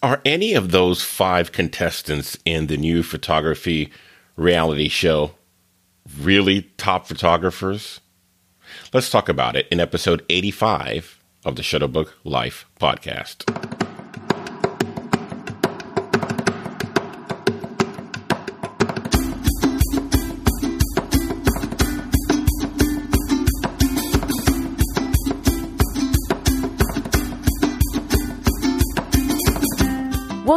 Are any of those five contestants in the new photography reality show really top photographers? Let's talk about it in episode 85 of the Shutterbug Life podcast.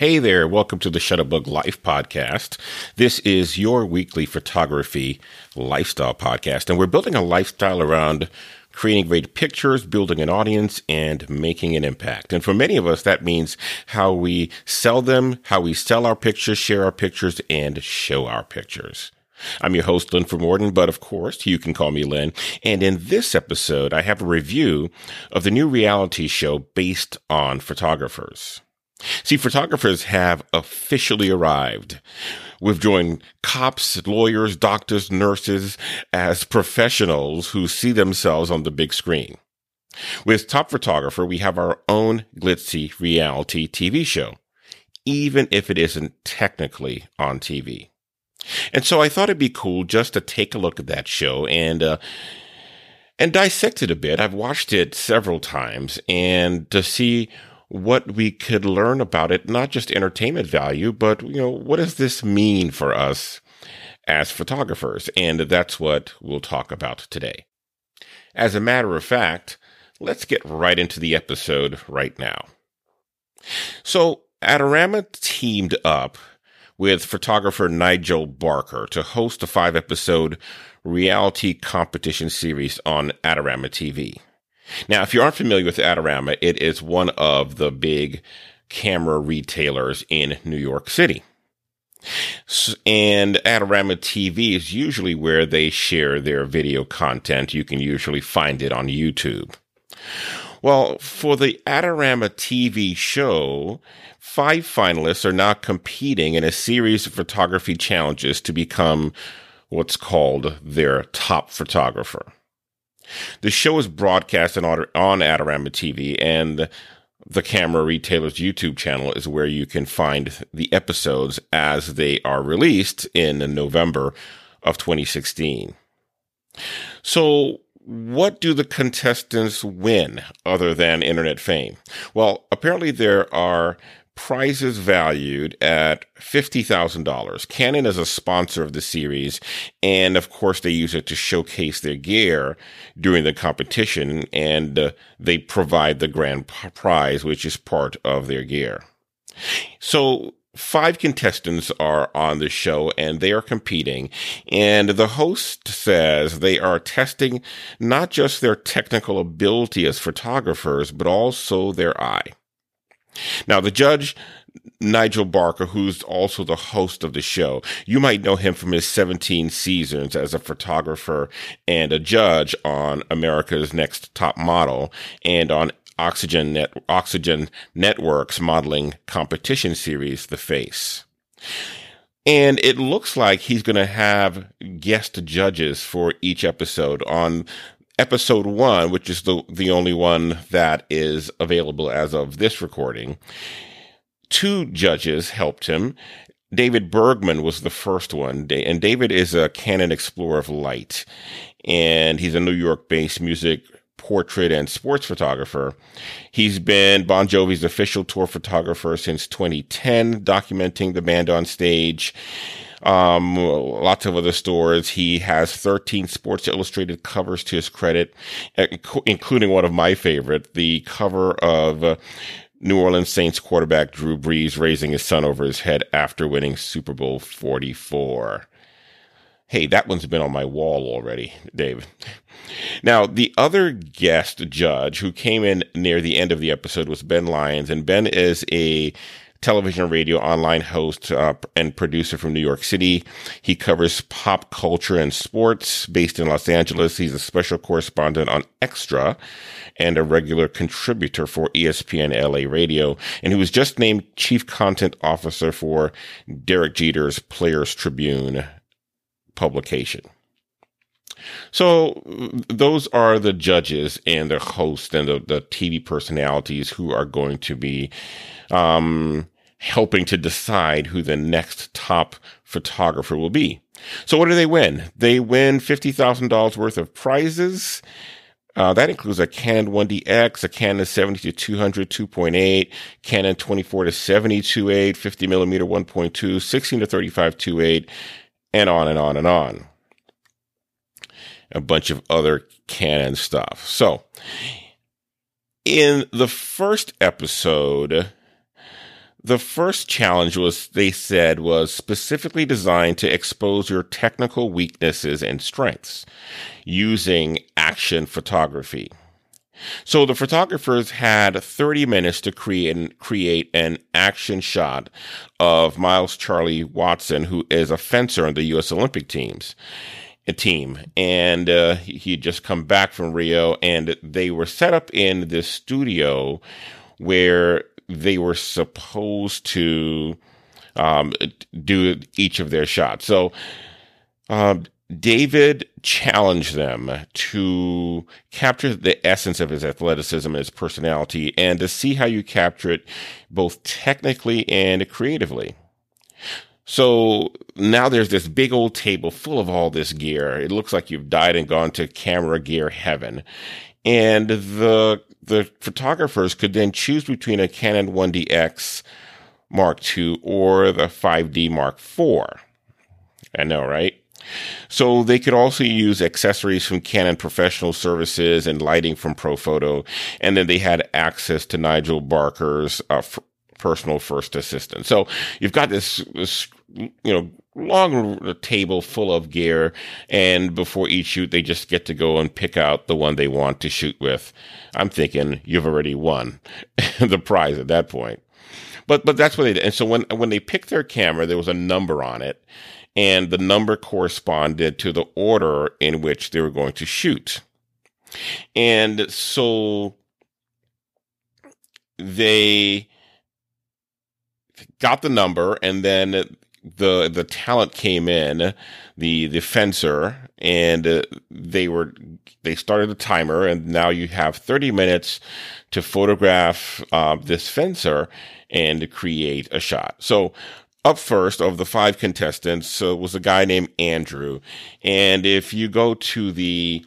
Hey there, welcome to the Shutterbug Life podcast. This is your weekly photography lifestyle podcast, and we're building a lifestyle around creating great pictures, building an audience, and making an impact. And for many of us, that means how we sell them, how we sell our pictures, share our pictures, and show our pictures. I'm your host, Linford Morton, but of course, you can call me Lynn. And in this episode, I have a review of the new reality show based on photographers. See, photographers have officially arrived. We've joined cops, lawyers, doctors, nurses as professionals who see themselves on the big screen. With Top Photographer, we have our own glitzy reality TV show, even if it isn't technically on TV. And so I thought it'd be cool just to take a look at that show and, uh, and dissect it a bit. I've watched it several times and to see what we could learn about it, not just entertainment value, but, you know, what does this mean for us as photographers? And that's what we'll talk about today. As a matter of fact, let's get right into the episode right now. So, Adorama teamed up with photographer Nigel Barker to host a five episode reality competition series on Adorama TV. Now, if you aren't familiar with Adorama, it is one of the big camera retailers in New York City. And Adorama TV is usually where they share their video content. You can usually find it on YouTube. Well, for the Adorama TV show, five finalists are now competing in a series of photography challenges to become what's called their top photographer. The show is broadcast on, on Adorama TV, and the camera retailer's YouTube channel is where you can find the episodes as they are released in November of 2016. So, what do the contestants win other than internet fame? Well, apparently there are prizes valued at $50,000. Canon is a sponsor of the series, and of course, they use it to showcase their gear during the competition, and uh, they provide the grand prize, which is part of their gear. So, five contestants are on the show and they are competing. And the host says they are testing not just their technical ability as photographers, but also their eye. Now, the judge, Nigel Barker, who's also the host of the show, you might know him from his 17 seasons as a photographer and a judge on America's Next Top Model and on Oxygen, Net- Oxygen Network's modeling competition series, The Face. And it looks like he's going to have guest judges for each episode on episode one, which is the, the only one that is available as of this recording, two judges helped him. David Bergman was the first one, and David is a Canon Explorer of Light, and he's a New York based music portrait and sports photographer. He's been Bon Jovi's official tour photographer since 2010, documenting the band on stage um, lots of other stores. He has 13 Sports Illustrated covers to his credit, including one of my favorite, the cover of uh, New Orleans Saints quarterback Drew Brees raising his son over his head after winning Super Bowl 44. Hey, that one's been on my wall already, David. Now, the other guest judge who came in near the end of the episode was Ben Lyons, and Ben is a television radio online host uh, and producer from New York City. He covers pop culture and sports based in Los Angeles. He's a special correspondent on Extra and a regular contributor for ESPN LA Radio. And he was just named chief content officer for Derek Jeter's Players Tribune publication. So those are the judges and the hosts and the, the TV personalities who are going to be um, helping to decide who the next top photographer will be. So what do they win? They win $50,000 worth of prizes. Uh, that includes a Canon 1DX, a Canon 70 to 200 2.8, Canon 24 to 70 2.8, 50 millimeter 1.2, 16 to 35 2.8, and on and on and on. A bunch of other Canon stuff. So, in the first episode, the first challenge was, they said, was specifically designed to expose your technical weaknesses and strengths using action photography. So the photographers had 30 minutes to create, create an action shot of Miles Chamley-Watson, who is a fencer on the U.S. Olympic teams team and uh, he had just come back from rio and they were set up in this studio where they were supposed to um, do each of their shots. So um, David challenged them to capture the essence of his athleticism and his personality and to see how you capture it both technically and creatively. So now there's this big old table full of all this gear. It looks like you've died and gone to camera gear heaven. And the the photographers could then choose between a Canon 1DX Mark II or the 5D Mark IV. I know, right? So they could also use accessories from Canon Professional Services and lighting from Profoto. And then they had access to Nigel Barker's uh, f- personal first assistant. So you've got this, this, you know, long table full of gear. And before each shoot, they just get to go and pick out the one they want to shoot with. I'm thinking you've already won the prize at that point. But, but that's what they did. And so when, when they picked their camera, there was a number on it and the number corresponded to the order in which they were going to shoot. And so they got the number and then the the talent came in the the fencer and uh, they were they started the timer and now you have 30 minutes to photograph uh, this fencer and create a shot so up first of the five contestants uh, was a guy named Andrew and if you go to the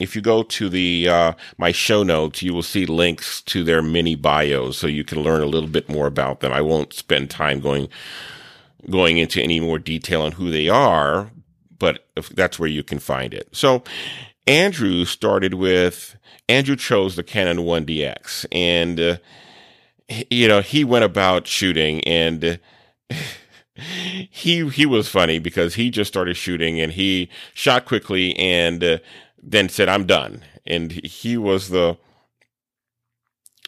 if you go to the uh, my show notes, you will see links to their mini bios, so you can learn a little bit more about them. I won't spend time going going into any more detail on who they are, but that's where you can find it. So Andrew started with Andrew chose the Canon 1DX, and uh, you know he went about shooting and. He he was funny because he just started shooting and he shot quickly and uh, then said, I'm done. And he was the,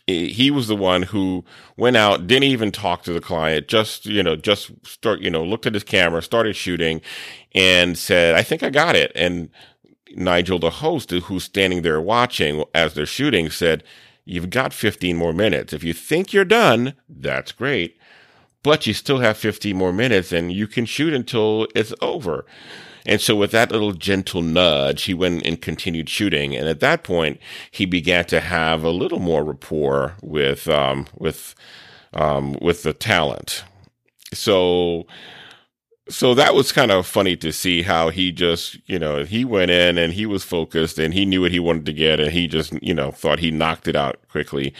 he was the one who went out, didn't even talk to the client, just, you know, just start, you know, looked at his camera, started shooting and said, I think I got it. And Nigel, the host who's standing there watching as they're shooting said, you've got 15 more minutes. If you think you're done, that's great. But you still have 15 more minutes and you can shoot until it's over. And so with that little gentle nudge, he went and continued shooting. And at that point, he began to have a little more rapport with, um, with, um, with the talent. So, so that was kind of funny to see how he just, you know, he went in and he was focused and he knew what he wanted to get and he just, you know, thought he knocked it out quickly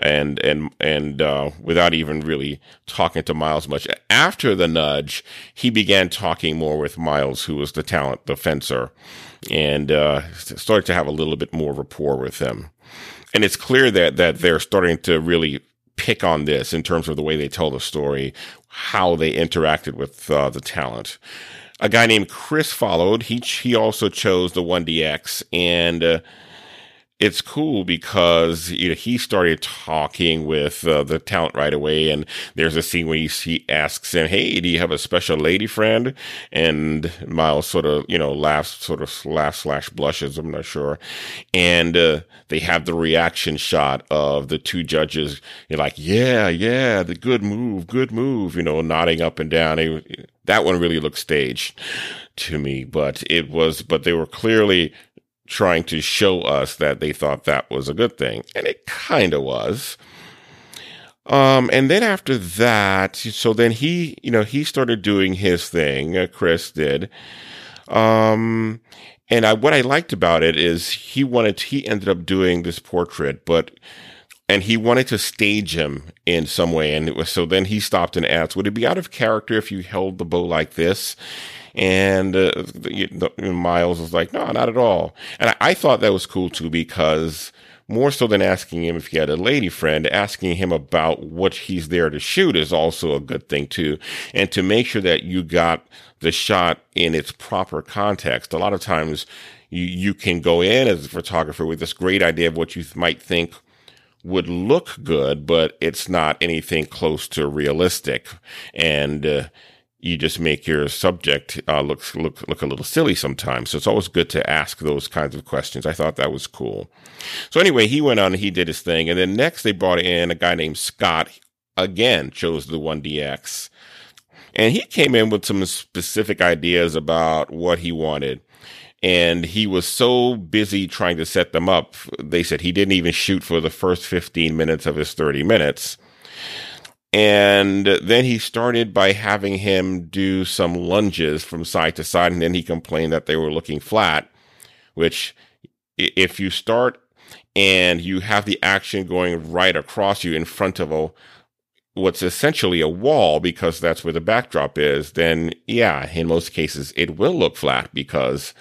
and, and, and, uh, without even really talking to Miles much. After the nudge, he began talking more with Miles, who was the talent, the fencer, and, uh, started to have a little bit more rapport with him. And it's clear that, that they're starting to really pick on this in terms of the way they tell the story, how they interacted with uh, the talent. a guy named Chris followed. He he also chose the 1DX, and uh, it's cool because you know, he started talking with uh, the talent right away, and there's a scene where he, asks him, "Hey, do you have a special lady friend?" And Miles sort of you know laughs, sort of laughs slash blushes. I'm not sure, and uh, they have the reaction shot of the two judges. You're like, "Yeah, yeah, the good move, good move," you know, nodding up and down. That one really looked staged to me, but it was, but they were clearly trying to show us that they thought that was a good thing. And it kind of was. Um, and then after that, so then he, you know, he started doing his thing, uh, Chris did. Um, and I, what I liked about it is he wanted, he ended up doing this portrait, but, and he wanted to stage him in some way. And it was, so then he stopped and asked, would it be out of character if you held the bow like this? And uh, Miles was like, no, not at all. And I, I thought that was cool too because more so than asking him if he had a lady friend, asking him about what he's there to shoot is also a good thing too. And to make sure that you got the shot in its proper context. A lot of times you, you can go in as a photographer with this great idea of what you might think would look good, but it's not anything close to realistic. And, uh, you just make your subject uh, look look look a little silly sometimes. So it's always good to ask those kinds of questions. I thought that was cool. So anyway, he went on and he did his thing, and then next they brought in a guy named Scott. Again, chose the one DX, and he came in with some specific ideas about what he wanted. And he was so busy trying to set them up. They said he didn't even shoot for the first 15 minutes of his 30 minutes. And then he started by having him do some lunges from side to side. And then he complained that they were looking flat, which if you start and you have the action going right across you in front of a, what's essentially a wall because that's where the backdrop is, then yeah, in most cases it will look flat because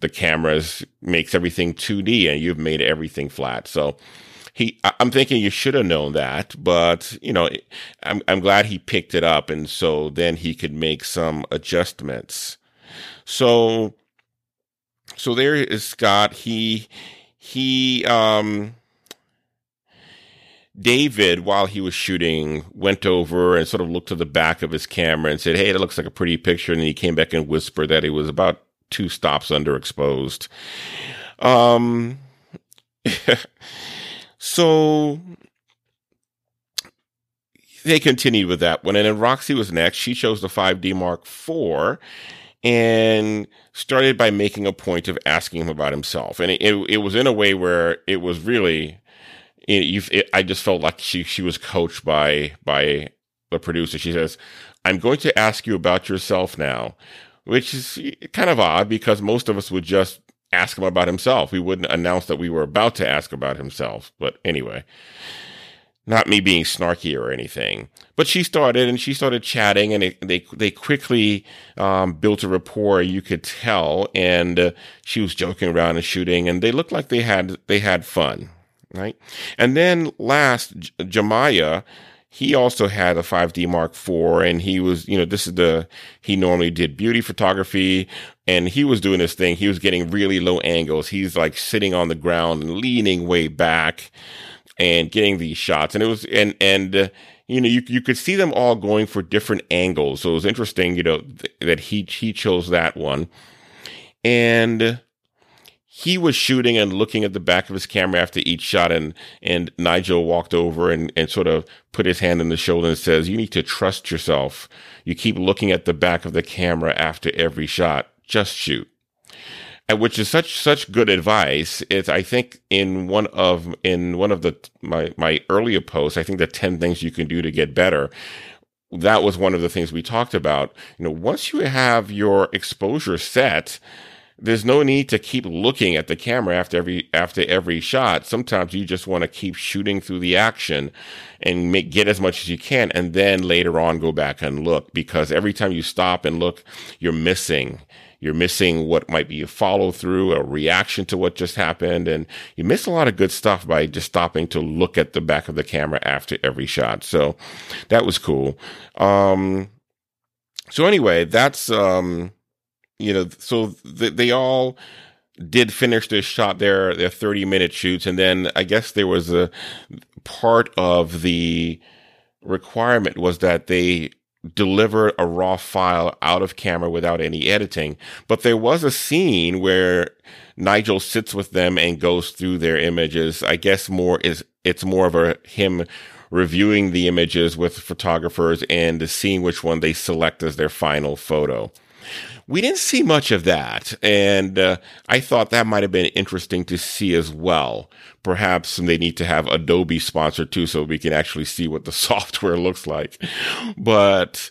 the cameras makes everything 2D and you've made everything flat. So he, I'm thinking you should have known that, but you know, I'm, I'm glad he picked it up. And so then he could make some adjustments. So, so there is Scott. He, he, um, David, while he was shooting, went over and sort of looked to the back of his camera and said, Hey, that looks like a pretty picture. And he came back and whispered that it was about two stops underexposed. Um, So they continued with that one. And then Roxy was next. She chose the 5D Mark IV and started by making a point of asking him about himself. And it, it, it was in a way where it was really, it, it, I just felt like she, she was coached by, by the producer. She says, I'm going to ask you about yourself now, which is kind of odd because most of us would just ask him about himself. We wouldn't announce that we were about to ask about himself. But anyway, not me being snarky or anything. But she started and she started chatting and it, they, they quickly, um, built a rapport. You could tell. And uh, she was joking around and shooting and they looked like they had, they had fun. Right. And then last, J- he also had a 5D Mark IV and he was, you know, this is the, he normally did beauty photography and he was doing this thing. He was getting really low angles. He's like sitting on the ground and leaning way back and getting these shots. And it was, and, and, uh, you know, you, you could see them all going for different angles. So it was interesting, you know, th- that he, he chose that one. And, he was shooting and looking at the back of his camera after each shot and and Nigel walked over and, and sort of put his hand on the shoulder and says, You need to trust yourself. You keep looking at the back of the camera after every shot. Just shoot. And which is such such good advice. It's I think in one of in one of the my my earlier posts, I think the ten things you can do to get better that was one of the things we talked about. You know, once you have your exposure set, there's no need to keep looking at the camera after every after every shot. Sometimes you just want to keep shooting through the action and make get as much as you can and then later on go back and look because every time you stop and look, you're missing you're missing what might be a follow through, a reaction to what just happened. And you miss a lot of good stuff by just stopping to look at the back of the camera after every shot. So that was cool. Um, so anyway, that's, um, you know, so th- they all did finish their shot their their 30 minute shoots and then I guess there was a part of the requirement was that they deliver a raw file out of camera without any editing. But there was a scene where Nigel sits with them and goes through their images. I guess more is it's more of a him reviewing the images with photographers and seeing which one they select as their final photo we didn't see much of that. And uh, I thought that might have been interesting to see as well. Perhaps they need to have Adobe sponsor too, so we can actually see what the software looks like. But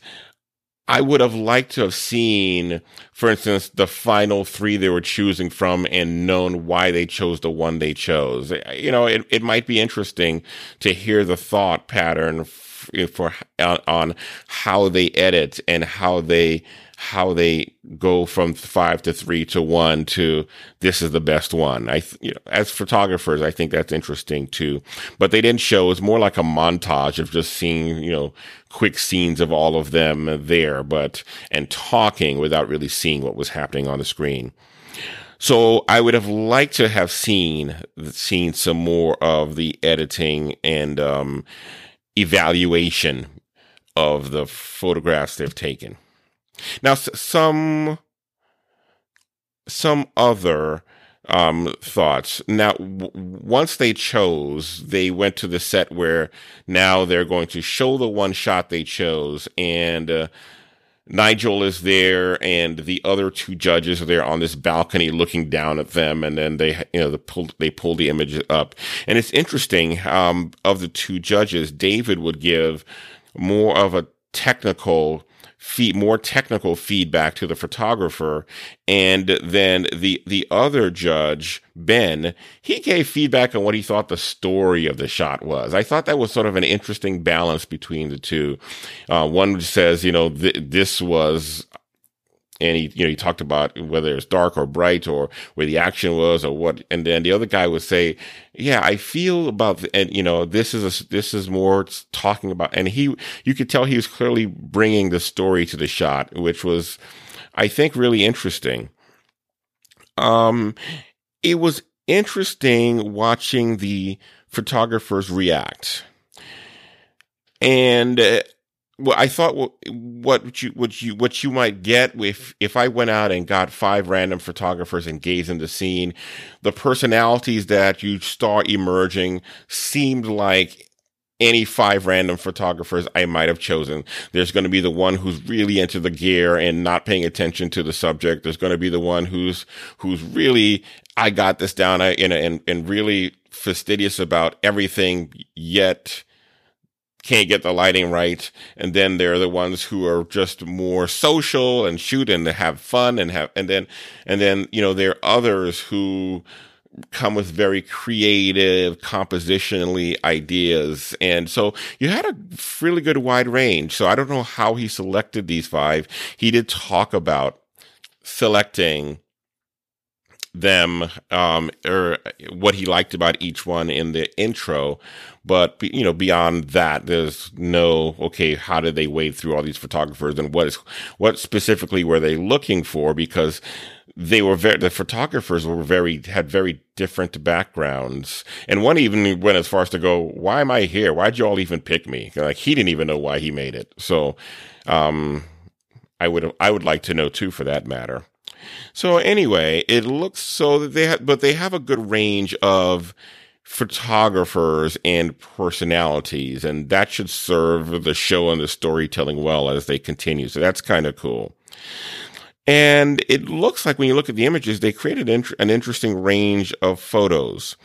I would have liked to have seen, for instance, the final three they were choosing from and known why they chose the one they chose. You know, it, it might be interesting to hear the thought pattern for on, on how they edit and how they how they go from five to three to one to this is the best one. I, you know, as photographers, I think that's interesting too. But they didn't show. It's more like a montage of just seeing, you know, quick scenes of all of them there, but and talking without really seeing what was happening on the screen. So I would have liked to have seen seen some more of the editing and um, evaluation of the photographs they've taken. Now, some some other um, thoughts. Now, w- once they chose, they went to the set where now they're going to show the one shot they chose, and uh, Nigel is there, and the other two judges are there on this balcony looking down at them, and then they, you know, the pull, they pull the image up, and it's interesting. Um, of the two judges, David would give more of a technical feed more technical feedback to the photographer. And then the the other judge ben he gave feedback on what he thought the story of the shot was. I thought that was sort of an interesting balance between the two. Uh, one says you know th- this was and he you know he talked about whether it's dark or bright or where the action was or what. And then the other guy would say yeah i feel about the, and you know this is a this is more talking about and he you could tell he was clearly bringing the story to the shot which was i think really interesting. Um it was interesting watching the photographers react. And uh, well, I thought what what you what you what you might get if if I went out and got five random photographers and gave them the scene, the personalities that you saw emerging seemed like any five random photographers I might have chosen. There's going to be the one who's really into the gear and not paying attention to the subject. There's going to be the one who's who's really I got this down and and and really fastidious about everything yet can't get the lighting right. And then there are the ones who are just more social and shoot and have fun and have, and then, and then, you know, there are others who come with very creative compositionally ideas. And so you had a really good wide range. So I don't know how he selected these five. He did talk about selecting them um, or what he liked about each one in the intro. But you know beyond that there's no okay how did they wade through all these photographers and what is what specifically were they looking for? Because they were very the photographers were very had very different backgrounds. And one even went as far as to go why am i here? Why'd you all even pick me? Like he didn't even know why he made it. So um i would i would like to know too for that matter so anyway, it looks so that they have, but they have a good range of photographers and personalities, and that should serve the show and the storytelling well as they continue. So that's kind of cool. And it looks like when you look at the images, they created an interesting range of photos.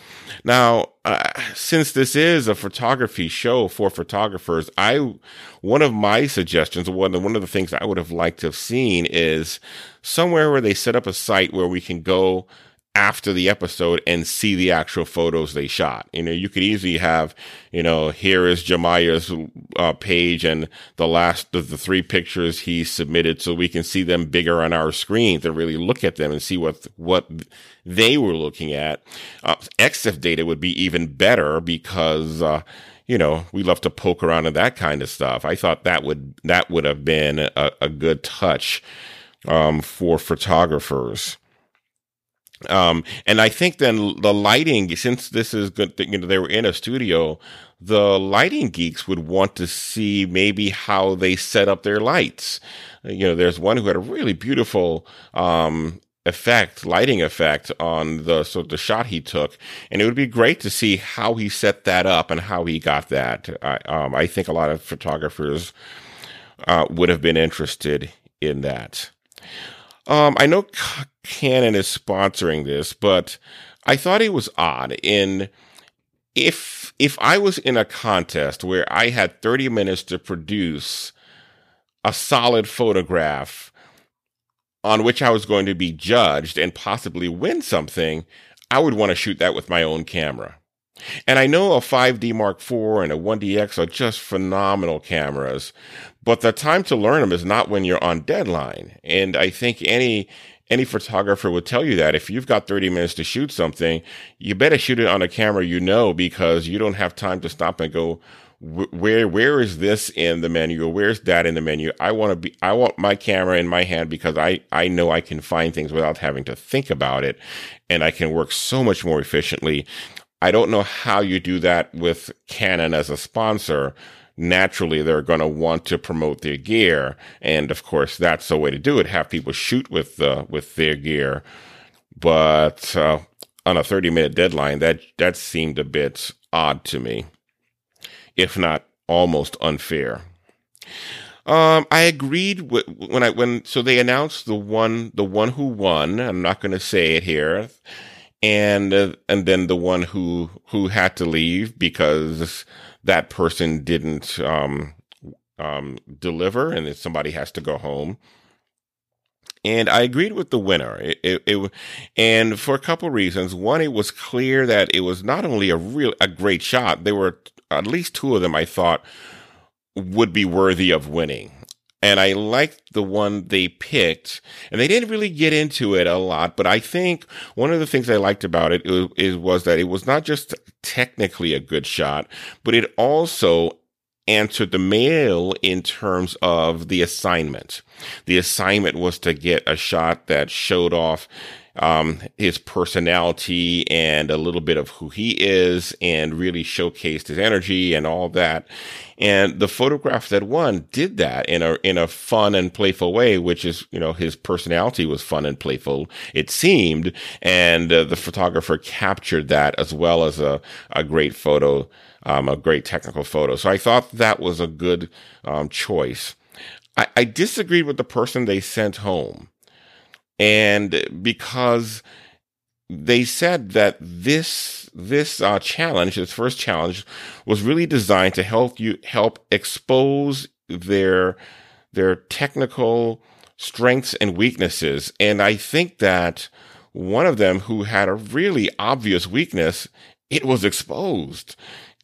Now, uh, since this is a photography show for photographers, I, one of my suggestions, one, one of the things I would have liked to have seen is somewhere where they set up a site where we can go after the episode and see the actual photos they shot. You know, you could easily have, you know, here is Jemiah's uh, page and the last of the three pictures he submitted so we can see them bigger on our screen to really look at them and see what, what they were looking at. Uh, EXIF data would be even better because, uh, you know, we love to poke around in that kind of stuff. I thought that would, that would have been a, a good touch um, for photographers. Um, and I think then the lighting, since this is good, you know, they were in a studio, the lighting geeks would want to see maybe how they set up their lights. You know, there's one who had a really beautiful, um, effect, lighting effect on the so the shot he took, and it would be great to see how he set that up and how he got that. I, um, I think a lot of photographers uh, would have been interested in that. Um, I know Canon is sponsoring this, but I thought it was odd in if if I was in a contest where I had 30 minutes to produce a solid photograph on which I was going to be judged and possibly win something, I would want to shoot that with my own camera. And I know a 5D Mark IV and a 1DX are just phenomenal cameras, but the time to learn them is not when you're on deadline. And I think any any photographer would tell you that. If you've got 30 minutes to shoot something, you better shoot it on a camera you know because you don't have time to stop and go where where is this in the menu? Or where's that in the menu? I want to be i want my camera in my hand because i i know i can find things without having to think about it and i can work so much more efficiently. I don't know how you do that with canon as a sponsor naturally they're going to want to promote their gear. And of course, that's the way to do it. Have people shoot with, uh, with their gear. But, uh, on a 30 minute deadline, that, that seemed a bit odd to me, if not almost unfair. Um, I agreed with when I when so they announced the one the one who won. I'm not going to say it here, and uh, and then the one who who had to leave because that person didn't um, um, deliver and somebody has to go home. And I agreed with the winner. It, it, it, and for a couple reasons. One, it was clear that it was not only a real, a great shot. There were at least two of them I thought would be worthy of winning and I liked the one they picked. And they didn't really get into it a lot, but I think one of the things I liked about it is, was that it was not just technically a good shot, but it also answered the mail in terms of the assignment. The assignment was to get a shot that showed off um, his personality and a little bit of who he is and really showcased his energy and all that. And the photograph that won did that in a, in a fun and playful way, which is, you know, his personality was fun and playful, it seemed. And uh, the photographer captured that as well as a, a great photo, um, a great technical photo. So I thought that was a good, um, choice. I, I disagreed with the person they sent home. And because they said that this this uh, challenge, this first challenge, was really designed to help you help expose their their technical strengths and weaknesses. And I think that one of them who had a really obvious weakness, it was exposed.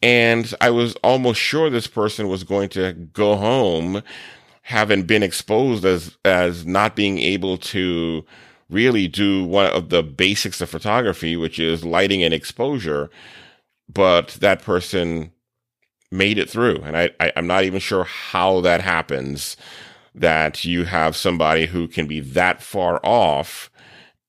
And I was almost sure this person was going to go home having been exposed as as not being able to really do one of the basics of photography, which is lighting and exposure. But that person made it through, and I, I I'm not even sure how that happens. That you have somebody who can be that far off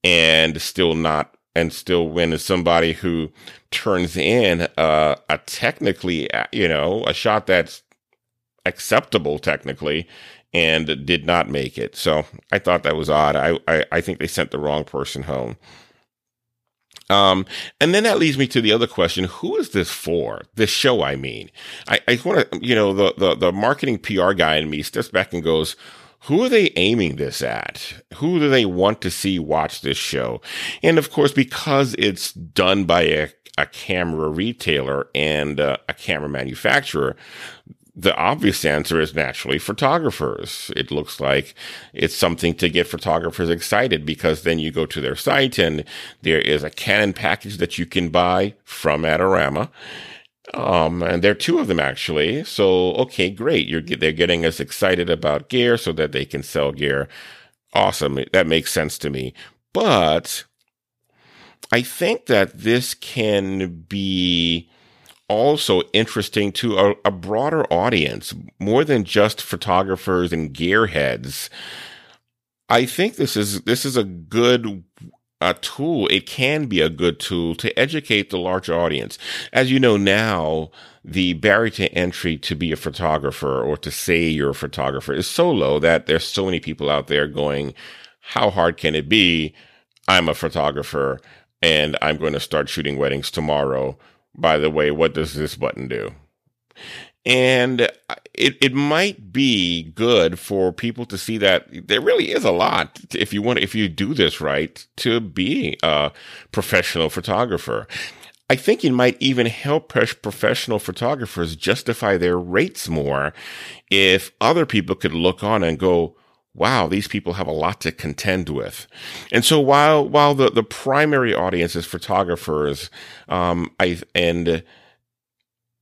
and still not and still win is somebody who turns in a, a technically, uh, you know, a shot that's acceptable technically and did not make it. So I thought that was odd. I, I, I think they sent the wrong person home. Um, and then that leads me to the other question. Who is this for? This show, I mean. I, I want to, you know, the, the, the marketing PR guy in me steps back and goes, who are they aiming this at? Who do they want to see watch this show? And of course, because it's done by a, a camera retailer and uh, a camera manufacturer, the obvious answer is naturally photographers. It looks like it's something to get photographers excited because then you go to their site and there is a Canon package that you can buy from Adorama. Um, and there are two of them actually. So, okay, great. You're, they're getting us excited about gear so that they can sell gear. Awesome. That makes sense to me. But I think that this can be also interesting to a, a, broader audience, more than just photographers and gearheads. I think this is this is a good a tool. It can be a good tool to educate the larger audience. As you know now, the barrier to entry to be a photographer or to say you're a photographer is so low that there's so many people out there going, how hard can it be? I'm a photographer and I'm going to start shooting weddings tomorrow. By the way, what does this button do? And it, it might be good for people to see that there really is a lot if you want, if you do this right to be a professional photographer. I think it might even help professional photographers justify their rates more if other people could look on and go, wow, these people have a lot to contend with. And so while, while the, the primary audience is photographers, um, I, and,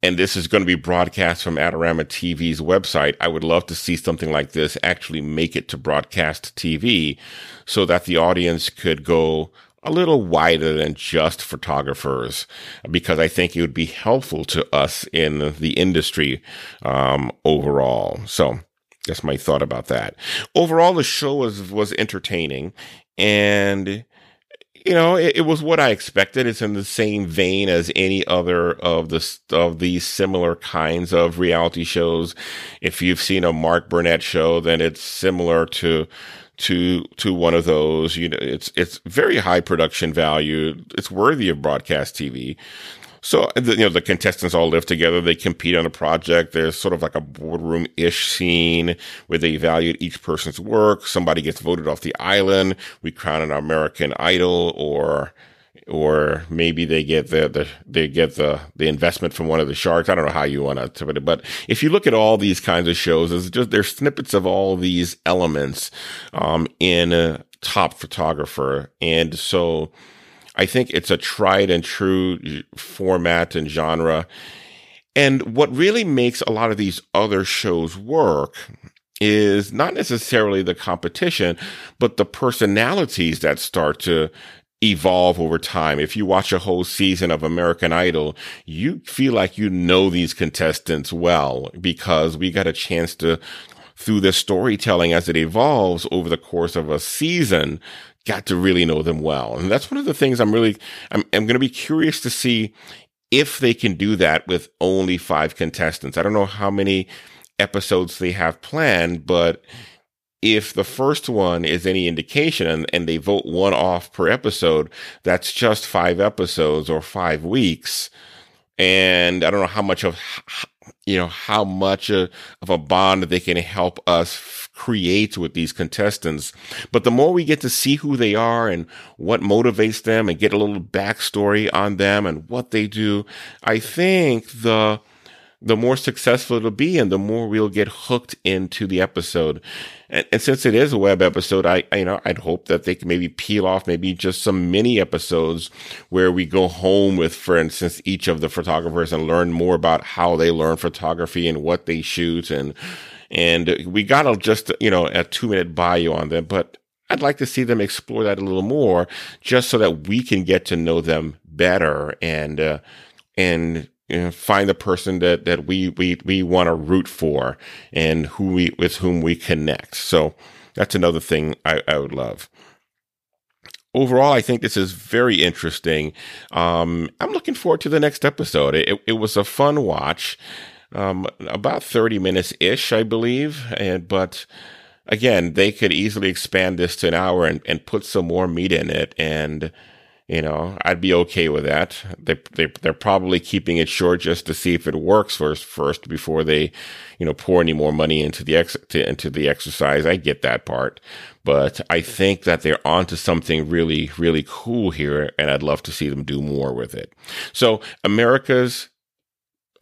and this is going to be broadcast from Adorama TV's website, I would love to see something like this actually make it to broadcast TV so that the audience could go a little wider than just photographers because I think it would be helpful to us in the industry um, overall. So that's my thought about that. Overall, the show was was entertaining and you know, it, it, was what I expected. It's in the same vein as any other of the of these similar kinds of reality shows. If you've seen a Mark Burnett show, then it's similar to to to one of those. You know, it's it's very high production value. It's worthy of broadcast TV. So, you know, the contestants all live together. They compete on a project. There's sort of like a boardroom ish scene where they evaluate each person's work. Somebody gets voted off the island. We crown an American Idol or, or maybe they get the, the, they get the, the investment from one of the sharks. I don't know how you want to put it, but if you look at all these kinds of shows, it's just, there's snippets of all these elements, um, in a top photographer. And so, I think it's a tried and true format and genre. And what really makes a lot of these other shows work is not necessarily the competition, but the personalities that start to evolve over time. If you watch a whole season of American Idol, you feel like you know these contestants well because we got a chance to through the storytelling as it evolves over the course of a season got to really know them well. And that's one of the things I'm really, I'm, I'm going to be curious to see if they can do that with only five contestants. I don't know how many episodes they have planned, but if the first one is any indication and, and they vote one off per episode, that's just five episodes or five weeks. And I don't know how much of, you know, how much uh, of a bond they can help us creates with these contestants. But the more we get to see who they are and what motivates them and get a little backstory on them and what they do, I think the the more successful it'll be and the more we'll get hooked into the episode. And, and, since it is a web episode, I, I, you know, I'd hope that they can maybe peel off maybe just some mini episodes where we go home with, for instance, each of the photographers and learn more about how they learn photography and what they shoot and, and we got a, just, you know, a two minute bio on them, but I'd like to see them explore that a little more just so that we can get to know them better and, uh, and, you know, find the person that, that we, we, we want to root for and who we, with whom we connect. So that's another thing I, I would love overall, I think this is very interesting. Um, I'm looking forward to the next episode. It, it was a fun watch um, about 30 minutes ish, I believe. And, but again, they could easily expand this to an hour and, and put some more meat in it. And, you know, I'd be okay with that. They, they, they're probably keeping it short just to see if it works first, first before they, you know, pour any more money into the ex, to, into the exercise. I get that part, but I think that they're onto something really, really cool here. And I'd love to see them do more with it. So America's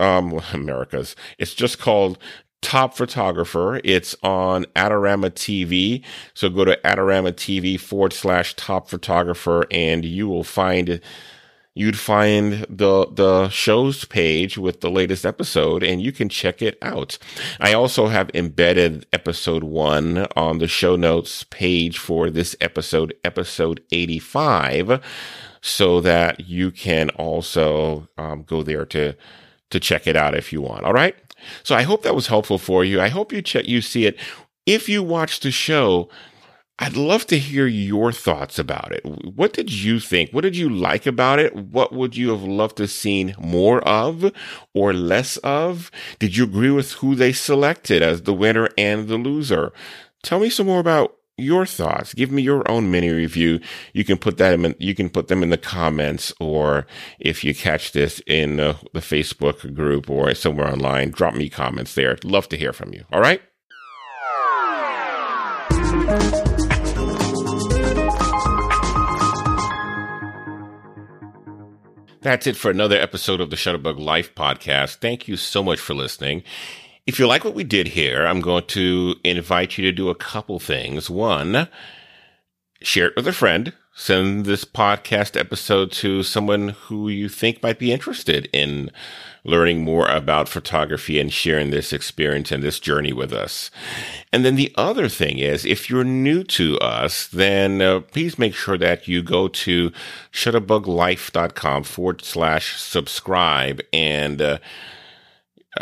um, America's. It's just called Top Photographer. It's on Adorama TV. So go to Adorama TV forward slash Top Photographer, and you will find you'd find the the show's page with the latest episode and you can check it out. I also have embedded episode 1 on the show notes page for this episode episode 85 so that you can also um, go there to to check it out if you want. All right. So I hope that was helpful for you. I hope you check, you see it. If you watch the show, I'd love to hear your thoughts about it. What did you think? What did you like about it? What would you have loved to seen more of or less of? Did you agree with who they selected as the winner and the loser? Tell me some more about your thoughts. Give me your own mini review. You can put that in, you can put them in the comments or if you catch this in uh, the Facebook group or somewhere online, drop me comments there. Love to hear from you. All right. That's it for another episode of the Shutterbug Life podcast. Thank you so much for listening. If you like what we did here, I'm going to invite you to do a couple things. One, share it with a friend. Send this podcast episode to someone who you think might be interested in learning more about photography and sharing this experience and this journey with us. And then the other thing is, if you're new to us, then uh, please make sure that you go to shutterbuglife.com forward slash subscribe and uh,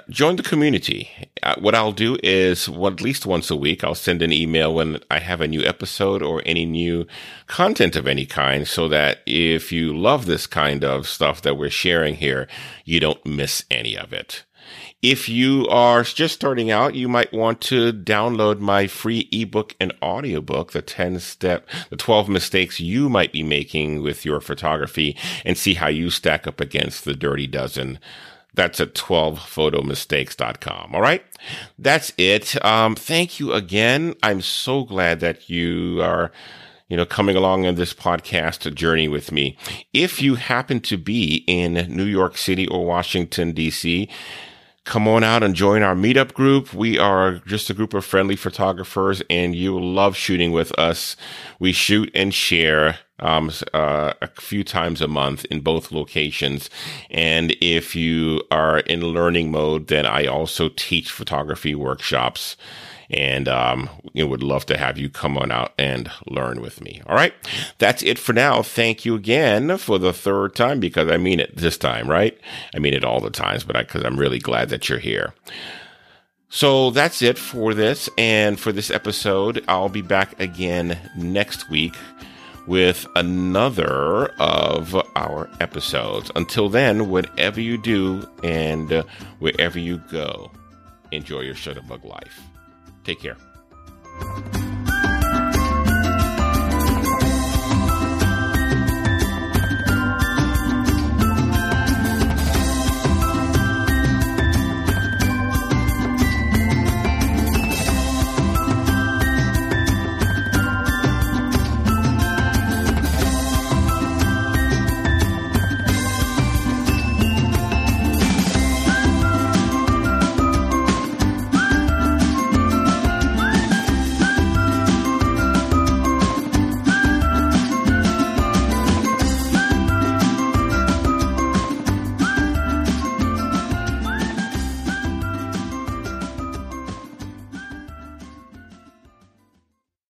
join the community. Uh, what I'll do is, well, at least once a week, I'll send an email when I have a new episode or any new content of any kind so that if you love this kind of stuff that we're sharing here, you don't miss any of it. If you are just starting out, you might want to download my free ebook and audiobook, the 10 step, the 12 mistakes you might be making with your photography and see how you stack up against the dirty dozen that's at 12photomistakes.com. All right. That's it. Um, thank you again. I'm so glad that you are, you know, coming along in this podcast journey with me. If you happen to be in New York City or Washington, DC, come on out and join our meetup group. We are just a group of friendly photographers and you love shooting with us. We shoot and share um, uh, a few times a month in both locations. And if you are in learning mode, then I also teach photography workshops and um, you would love to have you come on out and learn with me. All right, that's it for now. Thank you again for the third time because I mean it this time, right? I mean it all the times, but because I'm really glad that you're here. So that's it for this and for this episode. I'll be back again next week with another of our episodes. Until then, whatever you do and wherever you go, enjoy your Shutterbug life. Take care.